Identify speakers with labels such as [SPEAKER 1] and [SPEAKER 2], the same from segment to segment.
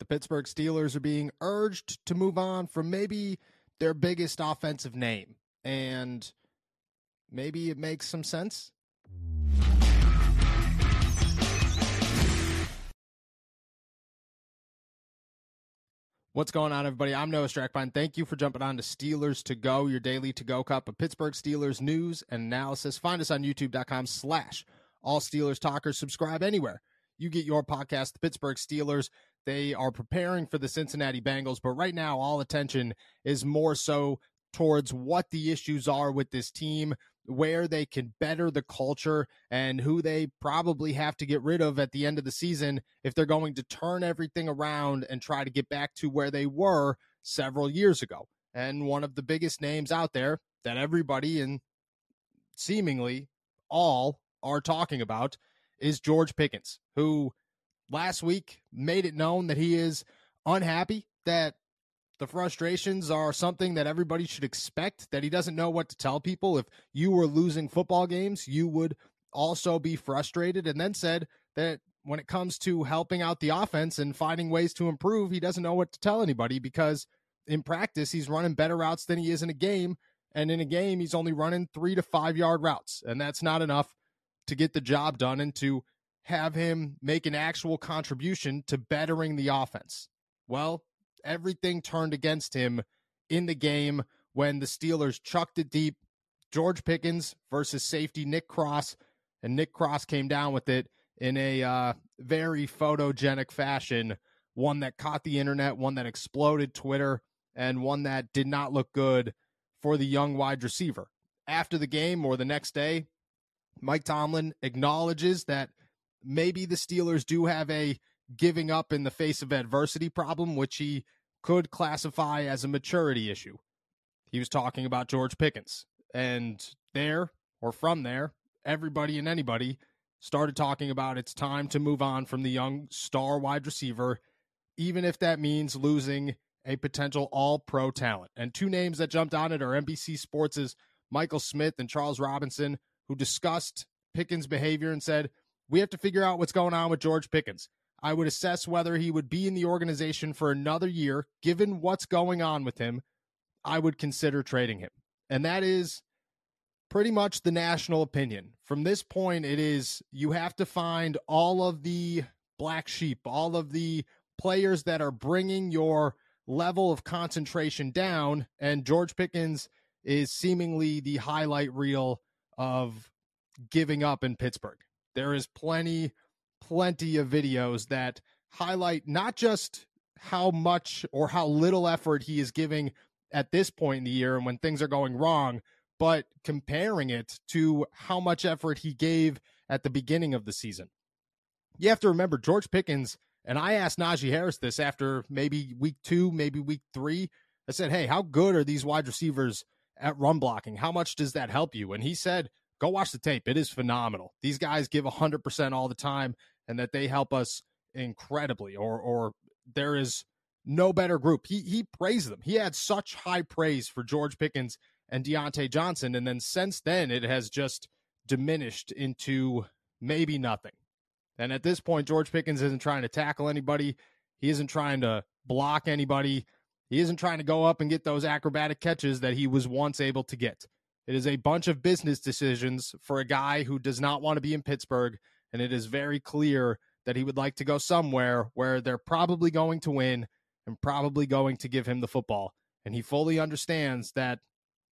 [SPEAKER 1] The Pittsburgh Steelers are being urged to move on from maybe their biggest offensive name. And maybe it makes some sense. What's going on, everybody? I'm Noah Strackbein. Thank you for jumping on to Steelers to Go, your daily to go cup of Pittsburgh Steelers news and analysis. Find us on youtube.com slash all Steelers talkers. Subscribe anywhere you get your podcast. The Pittsburgh Steelers, they are preparing for the Cincinnati Bengals, but right now all attention is more so towards what the issues are with this team, where they can better the culture, and who they probably have to get rid of at the end of the season if they're going to turn everything around and try to get back to where they were several years ago. And one of the biggest names out there that everybody and seemingly all are talking about is George Pickens, who last week made it known that he is unhappy that the frustrations are something that everybody should expect, that he doesn't know what to tell people. If you were losing football games, you would also be frustrated, and then said that when it comes to helping out the offense and finding ways to improve, he doesn't know what to tell anybody because in practice, he's running better routes than he is in a game. And in a game, he's only running three to five yard routes. And that's not enough to get the job done and to have him make an actual contribution to bettering the offense. Well, everything turned against him in the game when the Steelers chucked it deep. George Pickens versus safety Nick Cross, and Nick Cross came down with it in a uh, very photogenic fashion. One that caught the internet, one that exploded Twitter, and one that did not look good for the young wide receiver. After the game or the next day, Mike Tomlin acknowledges that maybe the Steelers do have a giving up in the face of adversity problem, which he could classify as a maturity issue. He was talking about George Pickens. And there, or from there, everybody and anybody started talking about it's time to move on from the young star wide receiver, even if that means losing a potential all pro talent. And two names that jumped on it are NBC Sports' Michael Smith and Charles Robinson, who discussed Pickens' behavior and said, We have to figure out what's going on with George Pickens. I would assess whether he would be in the organization for another year. Given what's going on with him, I would consider trading him. And that is pretty much the national opinion. From this point, it is you have to find all of the black sheep, all of the players that are bringing your level of concentration down. And George Pickens is seemingly the highlight reel of giving up in Pittsburgh. There is plenty, plenty of videos that highlight not just how much or how little effort he is giving at this point in the year and when things are going wrong, but comparing it to how much effort he gave at the beginning of the season. You have to remember George Pickens, and I asked Najee Harris this after maybe week two, maybe week three. I said, Hey, how good are these wide receivers at run blocking? How much does that help you? And he said, Go watch the tape. It is phenomenal. These guys give 100% all the time, and that they help us incredibly, or, or there is no better group. He, he praised them. He had such high praise for George Pickens and Diontae Johnson. And then since then, it has just diminished into maybe nothing. And at this point, George Pickens isn't trying to tackle anybody. He isn't trying to block anybody. He isn't trying to go up and get those acrobatic catches that he was once able to get. It is a bunch of business decisions for a guy who does not want to be in Pittsburgh. And it is very clear that he would like to go somewhere where they're probably going to win and probably going to give him the football. And he fully understands that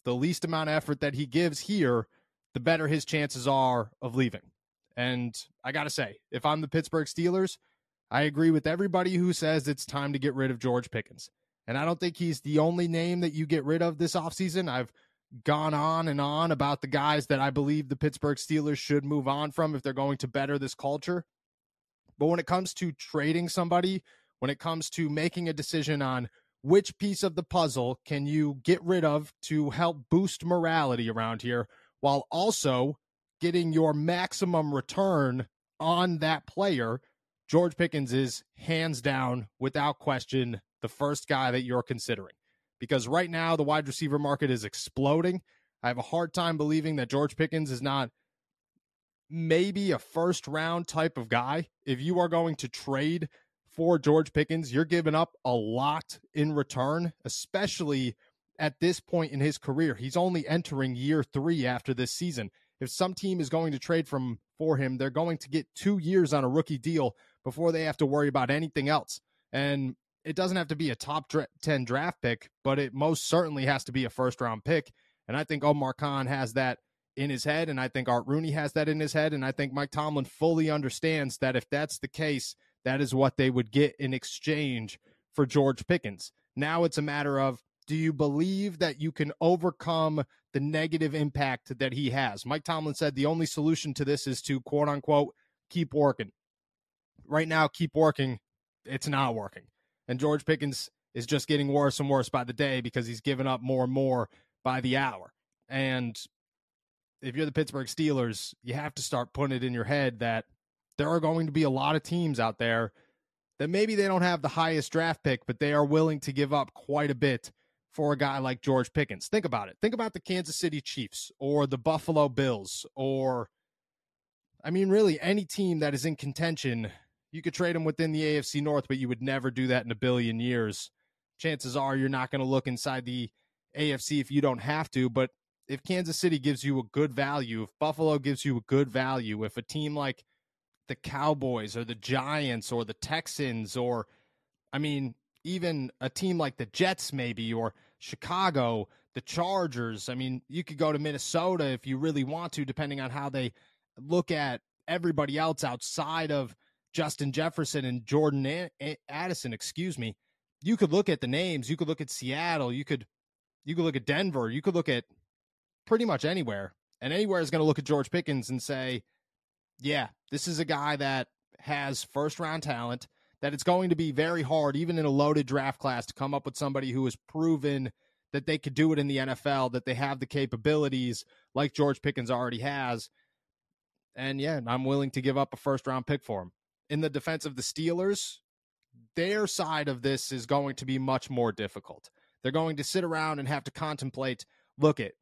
[SPEAKER 1] the least amount of effort that he gives here, the better his chances are of leaving. And I got to say, if I'm the Pittsburgh Steelers, I agree with everybody who says it's time to get rid of George Pickens. And I don't think he's the only name that you get rid of this offseason. I've gone on and on about the guys that I believe the Pittsburgh Steelers should move on from if they're going to better this culture. But when it comes to trading somebody, when it comes to making a decision on which piece of the puzzle can you get rid of to help boost morality around here while also getting your maximum return on that player, George Pickens is hands down, without question, the first guy that you're considering. Because right now, the wide receiver market is exploding. I have a hard time believing that George Pickens is not maybe a first round type of guy. If you are going to trade for George Pickens, you're giving up a lot in return, especially at this point in his career. He's only entering year three after this season. If some team is going to trade from for him, they're going to get two years on a rookie deal before they have to worry about anything else. And it doesn't have to be a top 10 draft pick, but it most certainly has to be a first round pick. And I think Omar Khan has that in his head. And I think Art Rooney has that in his head. And I think Mike Tomlin fully understands that if that's the case, that is what they would get in exchange for George Pickens. Now it's a matter of do you believe that you can overcome the negative impact that he has? Mike Tomlin said the only solution to this is to quote unquote keep working. Right now, keep working. It's not working. And George Pickens is just getting worse and worse by the day because he's given up more and more by the hour. And if you're the Pittsburgh Steelers, you have to start putting it in your head that there are going to be a lot of teams out there that maybe they don't have the highest draft pick, but they are willing to give up quite a bit for a guy like George Pickens. Think about it. Think about the Kansas City Chiefs or the Buffalo Bills or I mean really any team that is in contention. You could trade them within the AFC North, but you would never do that in a billion years. Chances are you're not going to look inside the AFC if you don't have to, but if Kansas City gives you a good value, if Buffalo gives you a good value, if a team like the Cowboys or the Giants or the Texans or I mean even a team like the Jets maybe or Chicago, the Chargers. I mean, you could go to Minnesota if you really want to depending on how they look at everybody else outside of Justin Jefferson and Jordan Addison, excuse me. You could look at the names, you could look at Seattle, you could you could look at Denver, you could look at pretty much anywhere. And anywhere is going to look at George Pickens and say, yeah, this is a guy that has first round talent, that it's going to be very hard, even in a loaded draft class, to come up with somebody who has proven that they could do it in the NFL, that they have the capabilities like George Pickens already has. And yeah, I'm willing to give up a first round pick for him. In the defense of the Steelers, their side of this is going to be much more difficult. They're going to sit around and have to contemplate look it,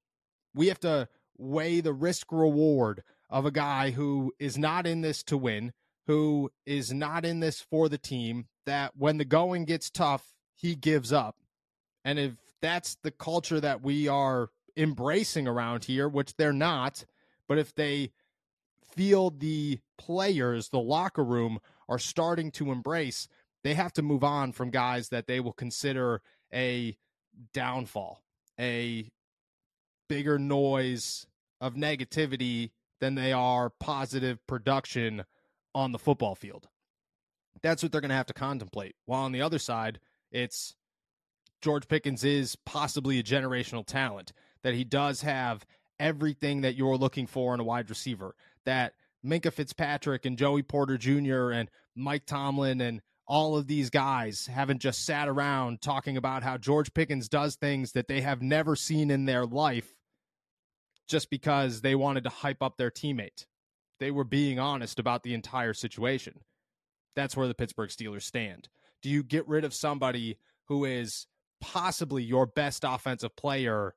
[SPEAKER 1] we have to weigh the risk reward of a guy who is not in this to win, who is not in this for the team, that when the going gets tough, he gives up. And if that's the culture that we are embracing around here, which they're not, but if they feel the players, the locker room are starting to embrace, they have to move on from guys that they will consider a downfall, a bigger noise of negativity than they are positive production on the football field. That's what they're going to have to contemplate. While on the other side, it's George Pickens is possibly a generational talent, that he does have everything that you're looking for in a wide receiver, that Minkah Fitzpatrick and Joey Porter Jr. and Mike Tomlin and all of these guys haven't just sat around talking about how George Pickens does things that they have never seen in their life just because they wanted to hype up their teammate. They were being honest about the entire situation. That's where the Pittsburgh Steelers stand. Do you get rid of somebody who is possibly your best offensive player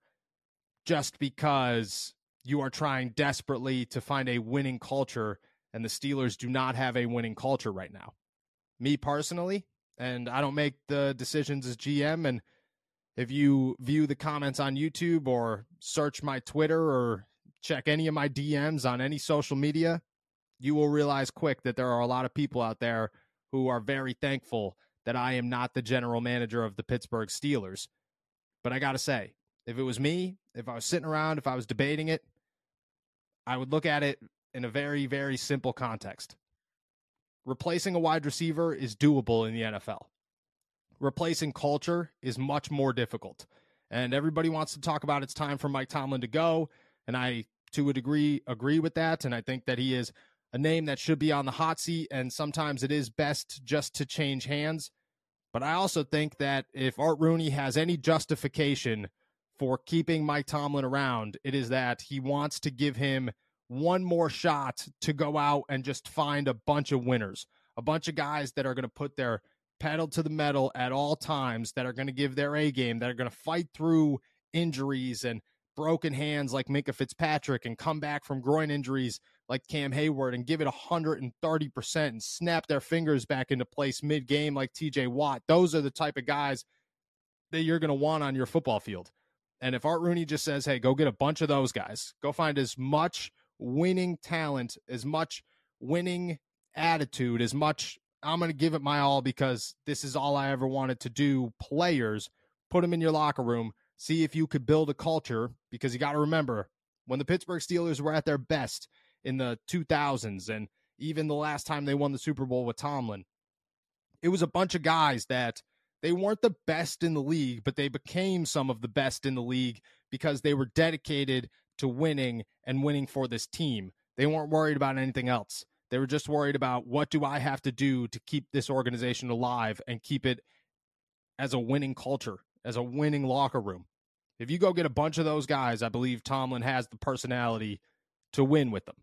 [SPEAKER 1] just because you are trying desperately to find a winning culture and the Steelers do not have a winning culture right now? Me personally, and I don't make the decisions as GM and if you view the comments on YouTube or search my Twitter or check any of my DMs on any social media, you will realize quick that there are a lot of people out there who are very thankful that I am not the general manager of the Pittsburgh Steelers. But I got to say, if it was me, if I was sitting around, if I was debating it, I would look at it in a very, very simple context. Replacing a wide receiver is doable in the NFL. Replacing culture is much more difficult. And everybody wants to talk about it's time for Mike Tomlin to go. And I, to a degree, agree with that. And I think that he is a name that should be on the hot seat. And sometimes it is best just to change hands. But I also think that if Art Rooney has any justification for keeping Mike Tomlin around, it is that he wants to give him one more shot to go out and just find a bunch of winners, a bunch of guys that are going to put their pedal to the metal at all times, that are going to give their A game, that are going to fight through injuries and broken hands like Minkah Fitzpatrick and come back from groin injuries like Cam Heyward and give it 130% and snap their fingers back into place mid game like TJ Watt. Those are the type of guys that you're going to want on your football field. And if Art Rooney just says, hey, go get a bunch of those guys, go find as much winning talent, as much winning attitude, as much I'm going to give it my all because this is all I ever wanted to do. Players, put them in your locker room, see if you could build a culture because you got to remember when the Pittsburgh Steelers were at their best in the 2000s and even the last time they won the Super Bowl with Tomlin, it was a bunch of guys that they weren't the best in the league, but they became some of the best in the league because they were dedicated to winning and winning for this team. They weren't worried about anything else. They were just worried about what do I have to do to keep this organization alive and keep it as a winning culture, as a winning locker room. If you go get a bunch of those guys, I believe Tomlin has the personality to win with them.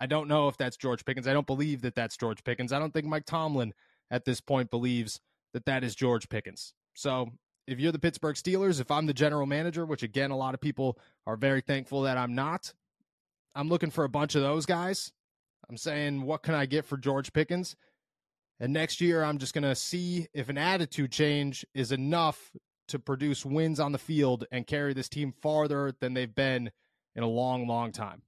[SPEAKER 1] I don't know if that's George Pickens. I don't believe that that's George Pickens. I don't think Mike Tomlin at this point believes that that is George Pickens. So if you're the Pittsburgh Steelers, if I'm the general manager, which again, a lot of people are very thankful that I'm not, I'm looking for a bunch of those guys. I'm saying, what can I get for George Pickens? And next year, I'm just going to see if an attitude change is enough to produce wins on the field and carry this team farther than they've been in a long, long time.